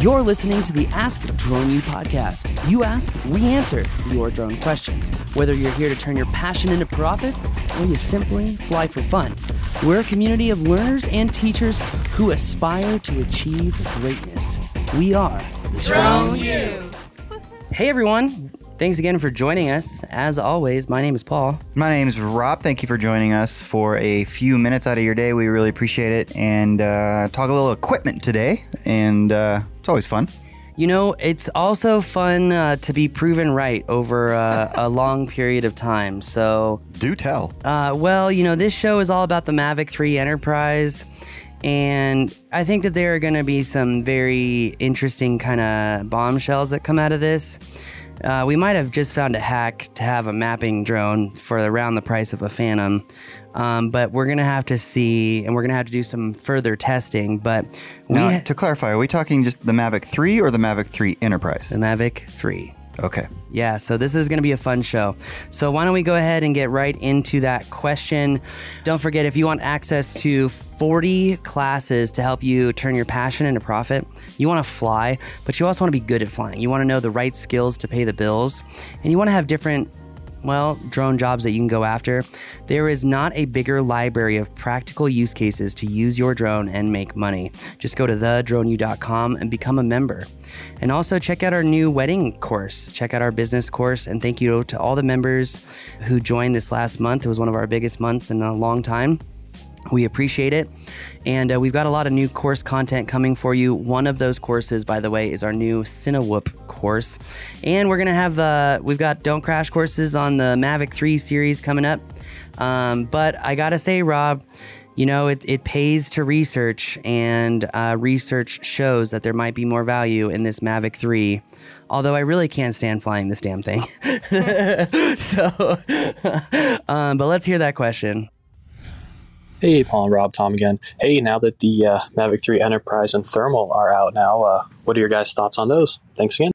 You're listening to the Ask Drone U podcast. You ask, we answer your drone questions. Whether you're here to turn your passion into profit or you simply fly for fun, we're a community of learners and teachers who aspire to achieve greatness. We are Drone U. Hey everyone, thanks again for joining us. As always, my name is Paul. My name is Rob. Thank you for joining us for a few minutes out of your day. We really appreciate it. And uh, talk a little equipment today. And uh, it's always fun. You know, it's also fun uh, to be proven right over uh, a long period of time. So, Do tell. uh, well, you know, this show is all about the Mavic 3 Enterprise. And I think that there are going to be some very interesting kind of bombshells that come out of this. Uh, we might have just found a hack to have a mapping drone for around the price of a Phantom. Um, but we're going to have to see, and we're going to have to do some further testing. But Now, ha- to clarify, are we talking just the Mavic 3 or the Mavic 3 Enterprise? the Mavic 3. Okay. Yeah, so this is going to be a fun show. So why don't we go ahead and get right into that question? Don't forget if you want access to 40 classes to help you turn your passion into profit, you want to fly, but you also want to be good at flying. You want to know the right skills to pay the bills, and you want to have different well, drone jobs that you can go after. There is not a bigger library of practical use cases to use your drone and make money. Just go to thedroneu.com and become a member. And also check out our new wedding course. Check out our business course. And thank you to all the members who joined this last month. It was one of our biggest months in a long time. We appreciate it. And uh, we've got a lot of new course content coming for you. One of those courses, by the way, is our new Cinewhoop course. And we're going to have the, we've got Don't Crash courses on the Mavic 3 series coming up. Um, but I got to say, Rob, you know, it, it pays to research, and uh, research shows that there might be more value in this Mavic 3. Although I really can't stand flying this damn thing. so, um, but let's hear that question. Hey, Paul and Rob, Tom again. Hey, now that the uh, Mavic 3 Enterprise and Thermal are out now, uh, what are your guys' thoughts on those? Thanks again.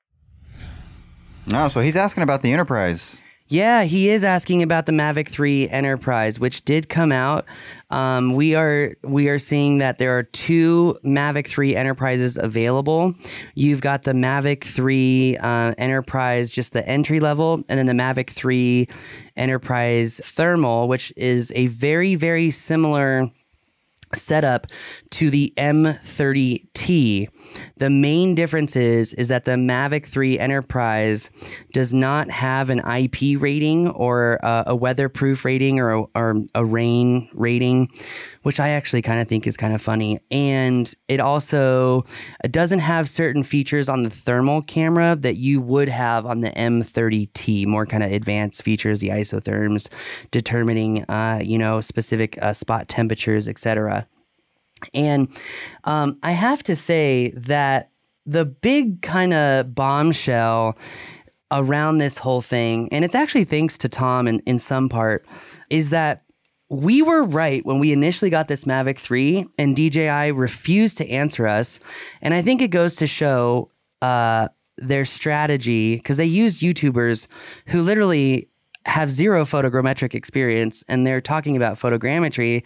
No, so he's asking about the Enterprise. Yeah, he is asking about the Mavic 3 Enterprise, which did come out. Um, we are we are seeing that there are two Mavic 3 Enterprises available. You've got the Mavic 3 uh, Enterprise, just the entry level, and then the Mavic 3 Enterprise Thermal, which is a very very similar setup to the M30T. The main difference is is that the Mavic 3 Enterprise does not have an IP rating or uh, a weatherproof rating or a, or a rain rating, which I actually kind of think is kind of funny. And it also doesn't have certain features on the thermal camera that you would have on the M30T, more kind of advanced features, the isotherms, determining, uh, you know, specific uh, spot temperatures, etc. And um, I have to say that the big kind of bombshell around this whole thing, and it's actually thanks to Tom in, in some part, is that we were right when we initially got this Mavic 3 and DJI refused to answer us. And I think it goes to show uh, their strategy because they used YouTubers who literally have zero photogrammetric experience and they're talking about photogrammetry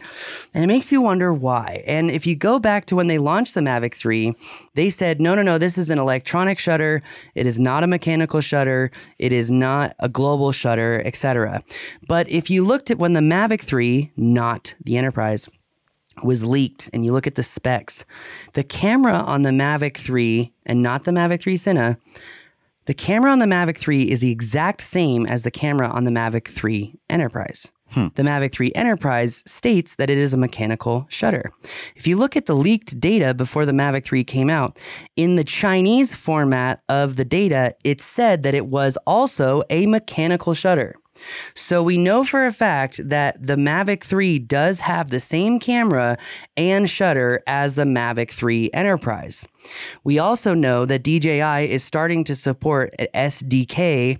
and it makes you wonder why. And if you go back to when they launched the Mavic 3, they said, no, no, no, this is an electronic shutter. It is not a mechanical shutter. It is not a global shutter, etc. But if you looked at when the Mavic 3, not the Enterprise, was leaked and you look at the specs, the camera on the Mavic 3 and not the Mavic 3 Cine, the camera on the Mavic 3 is the exact same as the camera on the Mavic 3 Enterprise. Hmm. The Mavic 3 Enterprise states that it is a mechanical shutter. If you look at the leaked data before the Mavic 3 came out, in the Chinese format of the data, it said that it was also a mechanical shutter. So we know for a fact that the Mavic 3 does have the same camera and shutter as the Mavic 3 Enterprise. We also know that DJI is starting to support SDK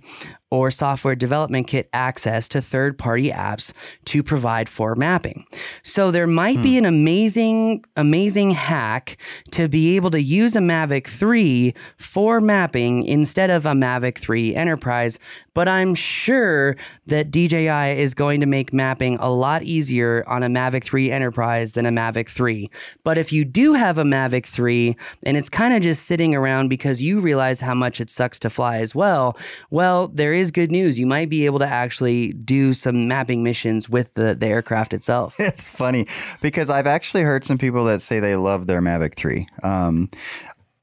or software development kit access to third party apps to provide for mapping. So there might be hmm. an amazing, amazing hack to be able to use a Mavic 3 for mapping instead of a Mavic 3 Enterprise. But I'm sure that DJI is going to make mapping a lot easier on a Mavic 3 Enterprise than a Mavic 3. But if you do have a Mavic 3 and it's kind of just sitting around because you realize how much it sucks to fly as well, well, there is good news. You might be able to actually do some mapping missions with the, the aircraft itself. It's funny because I've actually heard some people that say they love their Mavic 3. Um,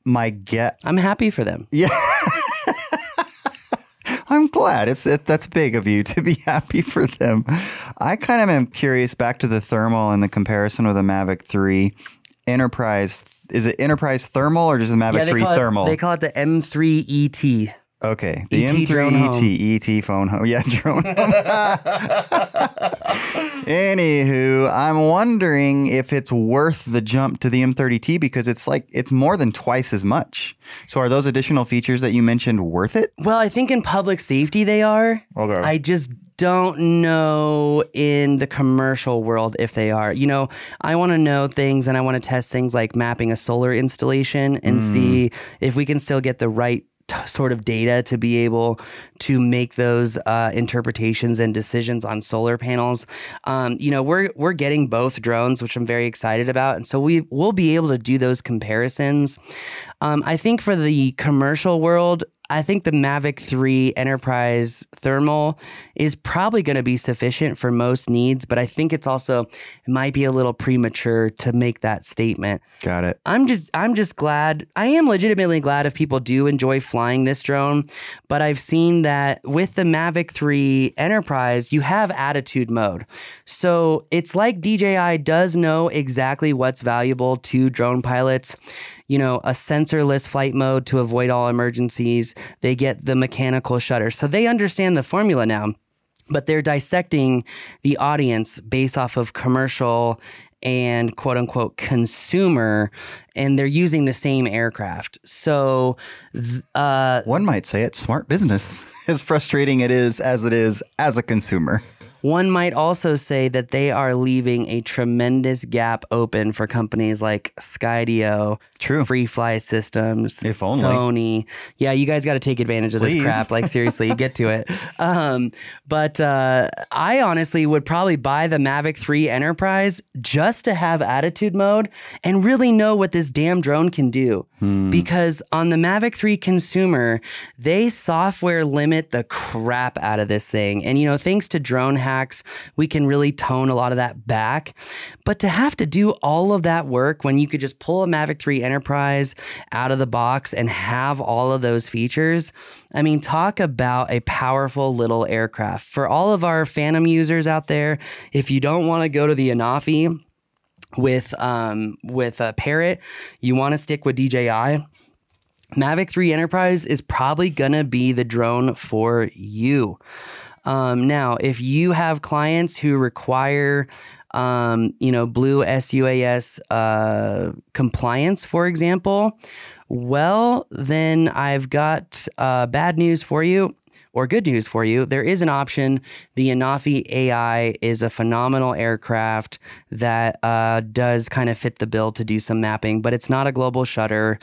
my get, I'm happy for them. yeah. I'm glad. It's it, that's big of you to be happy for them. I kind of am curious back to the thermal and the comparison with the Mavic 3 Enterprise. Is it Enterprise thermal or just the Mavic they 3 call, it, thermal? they call it the M3 ET. Okay, the ET M3 drone. ET, ET phone home. Yeah, drone home. Anywho, I'm wondering if it's worth the jump to the M30T because it's like it's more than twice as much. So are those additional features that you mentioned worth it? Well, I think in public safety they are. Okay. I just don't know in the commercial world if they are. You know, I want to know things and I want to test things like mapping a solar installation and mm. see if we can still get the right t- sort of data to be able to make those uh, interpretations and decisions on solar panels. Um, you know, we're we're getting both drones, which I'm very excited about, and so we will be able to do those comparisons. Um, I think for the commercial world, I think the Mavic 3 Enterprise thermal is probably going to be sufficient for most needs, but I think it's also it might be a little premature to make that statement. Got it. I'm just I'm just glad I am legitimately glad if people do enjoy flying this drone, but I've seen that with the Mavic 3 Enterprise, you have attitude mode. So it's like DJI does know exactly what's valuable to drone pilots. You know, a sensorless flight mode to avoid all emergencies. They get the mechanical shutter. So they understand the formula now but they're dissecting the audience based off of commercial and quote unquote consumer and they're using the same aircraft so uh, One might say it's smart business. As frustrating it is as it is as a consumer. One might also say that they are leaving a tremendous gap open for companies like Skydio, True. Free Fly Systems, If only. Sony. Yeah, you guys got to take advantage of Please. this crap. Like seriously, get to it. Um, but uh, I honestly would probably buy the Mavic 3 Enterprise just to have attitude mode and really know what this damn drone can do. Because on the Mavic 3 consumer, they software limit the crap out of this thing. And you know, thanks to drone hacks, we can really tone a lot of that back. But to have to do all of that work when you could just pull a Mavic 3 Enterprise out of the box and have all of those features, I mean, talk about a powerful little aircraft. For all of our Phantom users out there, if you don't want to go to the Anafi, with um with a Parrot, you want to stick with DJI. Mavic 3 Enterprise is probably gonna be the drone for you. Um, now, if you have clients who require um, you know, blue SUAS uh, compliance, for example, well, then I've got uh, bad news for you or good news for you. There is an option. The Anafi AI is a phenomenal aircraft that uh, does kind of fit the bill to do some mapping, but it's not a global shutter.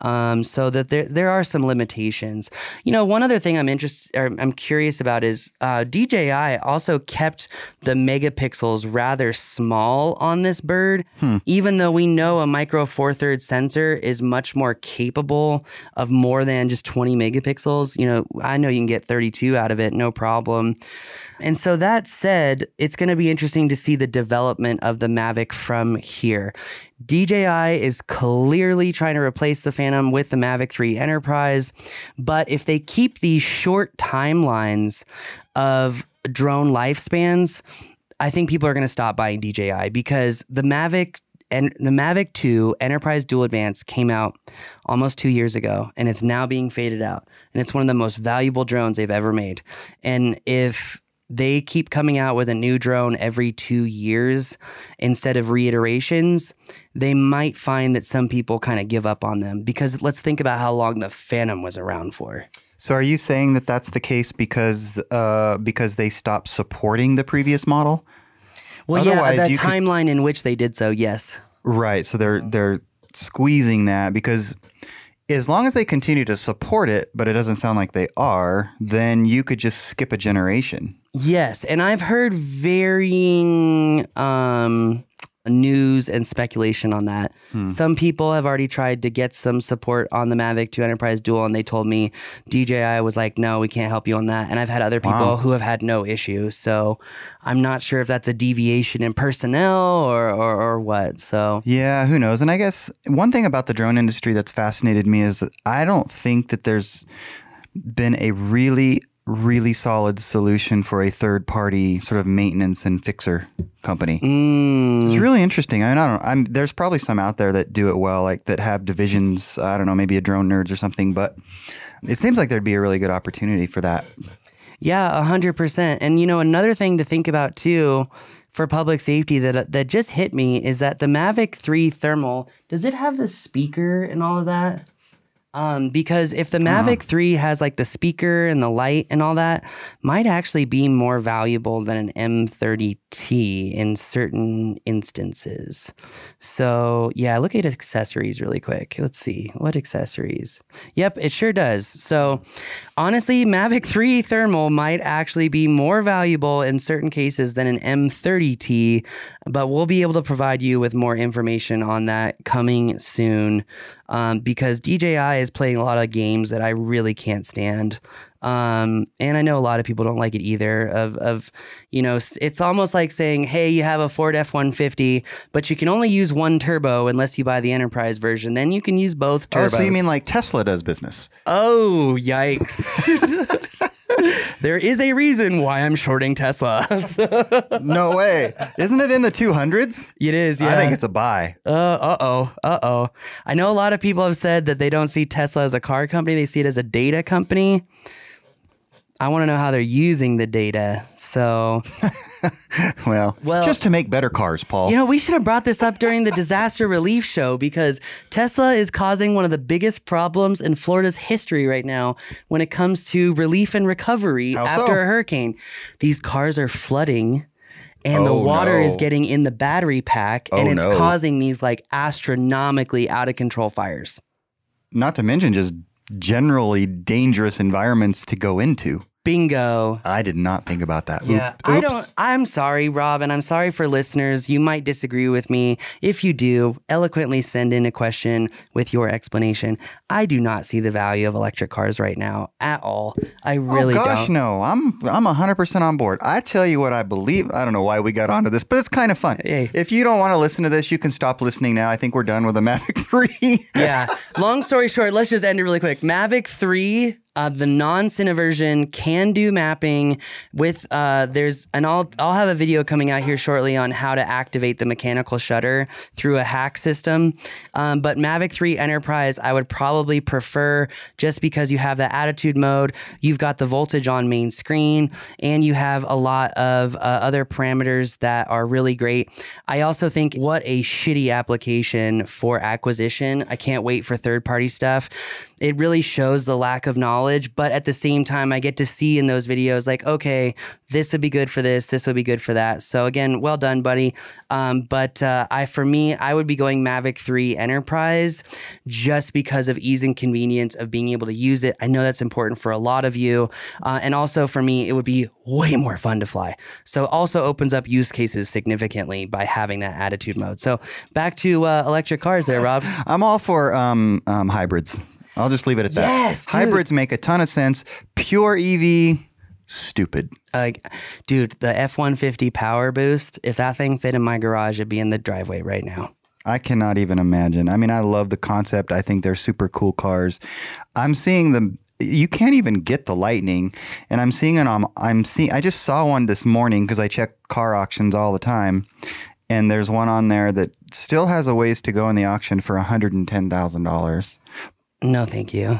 Um, so that there there are some limitations. You know, one other thing I'm interested I'm curious about is uh, DJI also kept the megapixels rather small on this bird, even though we know a micro four third sensor is much more capable of more than just 20 megapixels. You know, I know you can get 32 out of it, no problem. And so that said, it's going to be interesting to see the development of the Mavic from here. DJI is clearly trying to replace the Phantom with the Mavic 3 Enterprise, but if they keep these short timelines of drone lifespans, I think people are going to stop buying DJI because the Mavic and the Mavic 2 Enterprise Dual Advance came out almost two years ago and it's now being faded out. And it's one of the most valuable drones they've ever made. And if they keep coming out with a new drone every two years instead of reiterations, they might find that some people kind of give up on them because let's think about how long the Phantom was around for. So are you saying that that's the case because uh, because they stopped supporting the previous model? Well, Otherwise, yeah, the you could- timeline in which they did so, yes. Right. So they're they're squeezing that because as long as they continue to support it, but it doesn't sound like they are, then you could just skip a generation. Yes, and I've heard varying um, news and speculation on that. Hmm. Some people have already tried to get some support on the Mavic 2 Enterprise Dual, and they told me DJI was like, "No, we can't help you on that." And I've had other people Wow. who have had no issue. So I'm not sure if that's a deviation in personnel or or, or what. So Yeah, who knows? And I guess one thing about the drone industry that's fascinated me is I don't think that there's been a really really solid solution for a third party sort of maintenance and fixer company. mm, It's really interesting. I, mean, I don't know. I'm, there's probably some out there that do it well, like that have divisions. I don't know, maybe a drone nerds or something. But it seems like there'd be a really good opportunity for that. Yeah, a hundred percent. And you know, another thing to think about too for public safety that that just hit me is that the Mavic 3 thermal does it have the speaker and all of that? Um, because if the Mavic 3 has like the speaker and the light and all that, might actually be more valuable than an M30T in certain instances. So yeah, look at accessories really quick. Let's see what accessories. Yep, it sure does. So honestly, Mavic 3 thermal might actually be more valuable in certain cases than an M30T, but we'll be able to provide you with more information on that coming soon um, because DJI is playing a lot of games that I really can't stand. Um, and I know a lot of people don't like it either. Of, of, you know, it's almost like saying, "Hey, you have a Ford F one fifty, but you can only use one turbo unless you buy the Enterprise version. Then you can use both turbos." Oh, so you mean like Tesla does business? Oh, yikes. there is a reason why I'm shorting Tesla. no way. Isn't it in the 200s? it is, yeah. I think it's a buy. Uh oh, uh oh. I know a lot of people have said that they don't see Tesla as a car company, they see it as a data company. I want to know how they're using the data. So, Well, Well- just to make better cars, Paul. you know, we should have brought this up during the disaster relief show because Tesla is causing one of the biggest problems in Florida's history right now when it comes to relief and recovery How after so? a hurricane. These cars are flooding. And the Oh, water is getting in the battery pack, and Oh, it's no. causing these like astronomically out of control fires. Not to mention just generally dangerous environments to go into. Bingo. I did not think about that. Yeah, Oop- I don't. I'm sorry, Rob, and I'm sorry for listeners. You might disagree with me. If you do, eloquently send in a question with your explanation. I do not see the value of electric cars right now at all. I oh, really oh gosh, don't. Gosh, no! I'm I'm hundred percent on board. I tell you what, I believe. I don't know why we got onto this, but it's kind of fun. Hey. If you don't want to listen to this, you can stop listening now. I think we're done with the Mavic Three. yeah. Long story short, let's just end it really quick. Mavic 3, uh, the non-Cine version, can do mapping with uh, there's and I'll I'll have a video coming out here shortly on how to activate the mechanical shutter through a hack system. Um, but Mavic 3 Enterprise, I would probably prefer just because you have the attitude mode, you've got the voltage on main screen, and you have a lot of uh, other parameters that are really great. I also think what a shitty application for acquisition. I can't wait for third party stuff. It really shows the lack of knowledge, but at the same time, I get to see in those videos, like, okay, this would be good for this, this would be good for that. So again, well done, buddy. Um, but uh, I, for me, I would be going Mavic 3 Enterprise just because of ease and convenience of being able to use it. I know that's important for a lot of you, uh, and also for me, it would be way more fun to fly. So also opens up use cases significantly by having that attitude mode. So back to uh, electric cars, there, Rob. I'm all for um, um, hybrids. I'll just leave it at that. Yes, dude. hybrids make a ton of sense. Pure EV, stupid. Uh, dude, the F 150 power boost, if that thing fit in my garage, it'd be in the driveway right now. I cannot even imagine. I mean, I love the concept. I think they're super cool cars. I'm seeing them. You can't even get the Lightning, and I'm seeing it on. I'm seeing. I just saw one this morning because I check car auctions all the time, and there's one on there that still has a ways to go in the auction for 110 thousand dollars. No, thank you.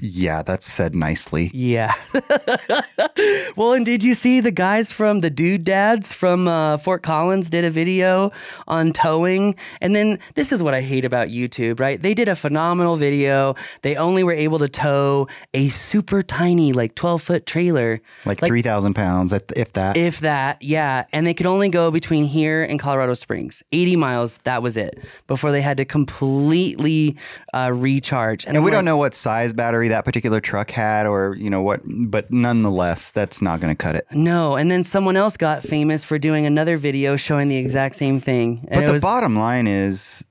Yeah, that's said nicely. Yeah. well, and did you see the guys from the Dude Dads from uh, Fort Collins did a video on towing? And then this is what I hate about YouTube, right? They did a phenomenal video. They only were able to tow a super tiny, like 12 foot trailer. Like, 3,000 pounds, if that. If that, yeah. And they could only go between here and Colorado Springs, 80 miles. That was it before they had to completely uh, recharge. and I'm we don't know what size battery that particular truck had or, you know, what, but nonetheless, that's not going to cut it. No, and then someone else got famous for doing another video showing the exact same thing. But the was, bottom line is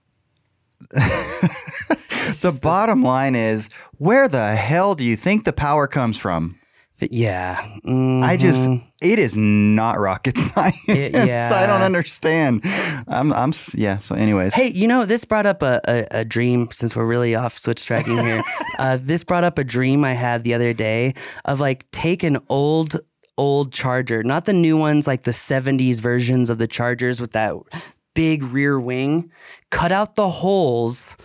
the bottom line is where the hell do you think the power comes from? yeah. Mm-hmm. I just. It is not rocket science. Yeah, I don't understand. I'm I'm yeah, so anyways. Hey, you know, this brought up a, a, a dream since we're really off switch tracking here. uh, this brought up a dream I had the other day of like take an old, old charger, not the new ones like the 70s versions of the chargers with that big rear wing, cut out the holes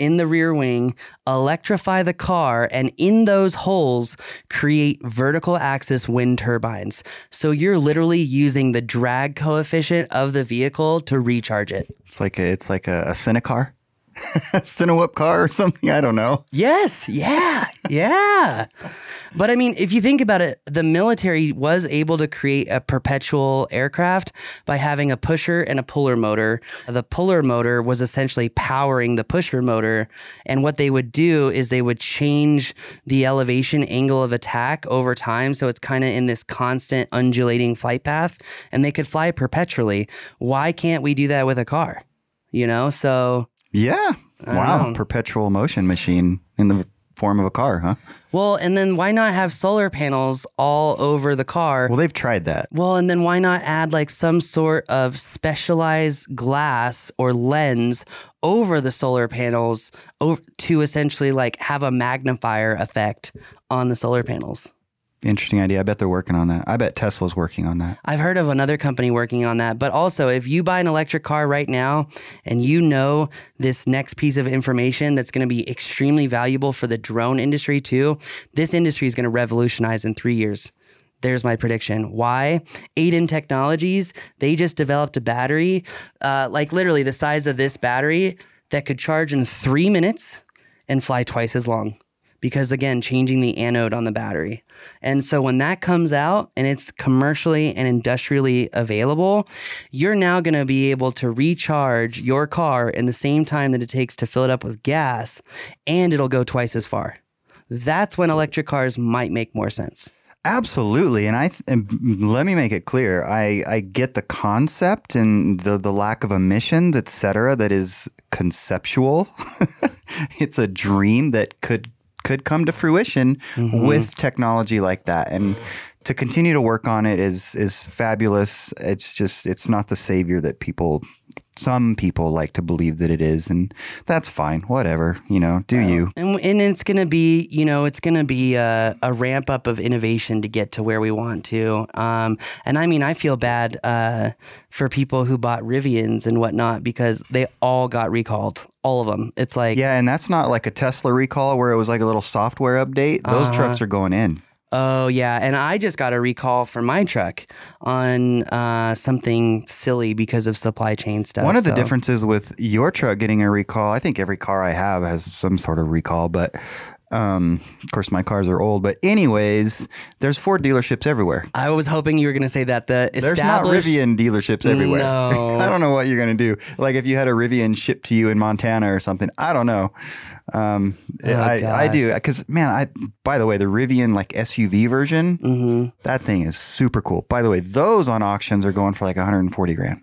in the rear wing, electrify the car, and in those holes, create vertical axis wind turbines. So you're literally using the drag coefficient of the vehicle to recharge it. It's like a it's like a, a Cinecar. Cinewhoop car or something. I don't know. Yes, yeah, yeah. But I mean, if you think about it, the military was able to create a perpetual aircraft by having a pusher and a puller motor. The puller motor was essentially powering the pusher motor. And what they would do is they would change the elevation angle of attack over time. So it's kind of in this constant undulating flight path, and they could fly perpetually. Why can't we do that with a car? You know, so Yeah. Wow. Perpetual motion machine in the form of a car, huh? Well, and then why not have solar panels all over the car? Well, they've tried that. Well, and then why not add like some sort of specialized glass or lens over the solar panels to essentially like have a magnifier effect on the solar panels? Interesting idea. I bet they're working on that. I bet Tesla's working on that. I've heard of another company working on that. But also, if you buy an electric car right now and you know this next piece of information that's going to be extremely valuable for the drone industry too, this industry is going to revolutionize in three years. There's my prediction. Why? Aiden Technologies, they just developed a battery, uh, like literally the size of this battery, that could charge in three minutes and fly twice as long. Because again, changing the anode on the battery. And so when that comes out and it's commercially and industrially available, you're now going to be able to recharge your car in the same time that it takes to fill it up with gas, and it'll go twice as far. That's when electric cars might make more sense. Absolutely, and I th- and let me make it clear. I I get the concept and the the lack of emissions, et cetera, that is conceptual. it's a dream that could could come to fruition mm-hmm. with technology like that, and to continue to work on it is is fabulous. It's just it's not the savior that people. Some people like to believe that it is, and that's fine. Whatever, you know, do you? And, and it's going to be, you know, it's going to be a, a ramp up of innovation to get to where we want to. Um, and I mean, I feel bad uh, for people who bought Rivians and whatnot because they all got recalled. All of them. It's like, Yeah, and that's not like a Tesla recall where it was like a little software update. Those Uh-huh. trucks are going in. Oh, yeah. And I just got a recall for my truck on uh, something silly because of supply chain stuff. One of the differences with your truck getting a recall, I think every car I have has some sort of recall, but um, of course my cars are old. But anyways, there's Ford dealerships everywhere. I was hoping you were going to say that the There's not. Rivian dealerships everywhere. No. I don't know what you're going to do. Like if you had a Rivian shipped to you in Montana or something, I don't know. Um, Oh, I, I do because man, I by the way, the Rivian like SUV version, Mhm. that thing is super cool. By the way, those on auctions are going for like 140 grand.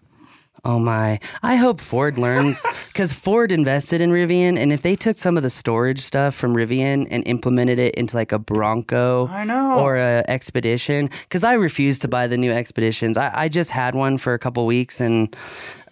Oh my. I hope Ford learns because Ford invested in Rivian. And if they took some of the storage stuff from Rivian and implemented it into like a Bronco I know. or a Expedition, because I refuse to buy the new Expeditions. I, I just had one for a couple weeks and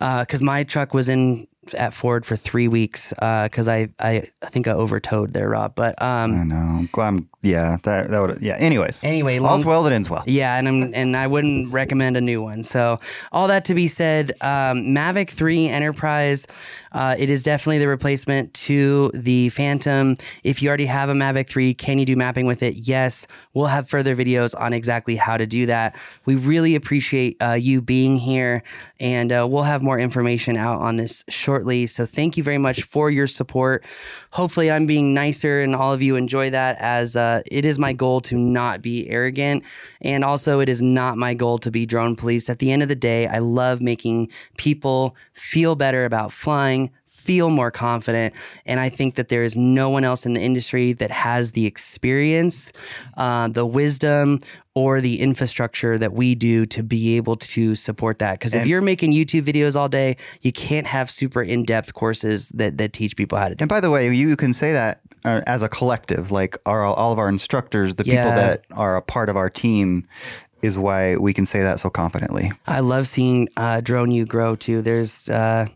uh, because my truck was in at Ford for three weeks uh because I, I, I think I overtowed there, Rob. But um, I know. I'm glad. I'm, yeah, that that would. Yeah. Anyways, anyway, long, all's well that ends well. Yeah, and I'm, and I wouldn't recommend a new one. So all that to be said, um, Mavic Three Enterprise, Uh, it is definitely the replacement to the Phantom. If you already have a Mavic 3, can you do mapping with it? Yes. We'll have further videos on exactly how to do that. We really appreciate uh, you being here, and uh, we'll have more information out on this shortly. So thank you very much for your support. Hopefully, I'm being nicer and all of you enjoy that as uh, it is my goal to not be arrogant. And also, it is not my goal to be drone police. At the end of the day, I love making people feel better about flying, feel more confident. And I think that there is no one else in the industry that has the experience, uh, the wisdom, or the infrastructure that we do to be able to support that. Because if you're making YouTube videos all day, you can't have super in depth courses that, that teach people how to do And by the way, you can say that uh, as a collective, like our, all of our instructors, the people that are a part of our team, is why we can say that so confidently. I love seeing uh, Drone U grow too. There's uh,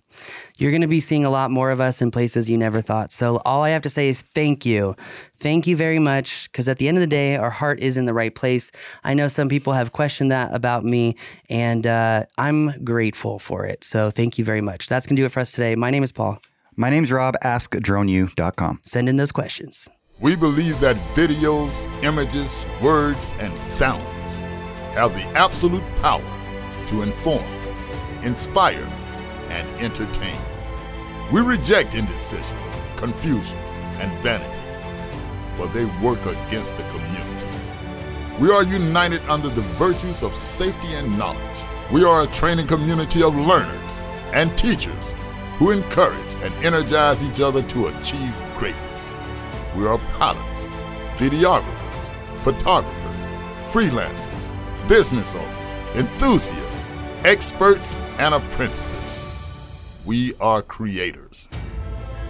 you're going to be seeing a lot more of us in places you never thought. So all I have to say is thank you, thank you very much. Because at the end of the day, our heart is in the right place. I know some people have questioned that about me, and uh, I'm grateful for it. So thank you very much. That's gonna do it for us today. My name is Paul. My name's Rob. AskDroneU.com. Send in those questions. We believe that videos, images, words, and sounds have the absolute power to inform, inspire, and entertain. We reject indecision, confusion, and vanity, for they work against the community. We are united under the virtues of safety and knowledge. We are a training community of learners and teachers who encourage and energize each other to achieve greatness. We are pilots, videographers, photographers, freelancers, business owners, enthusiasts, experts, and apprentices. We are creators.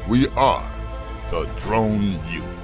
We are the Drone U.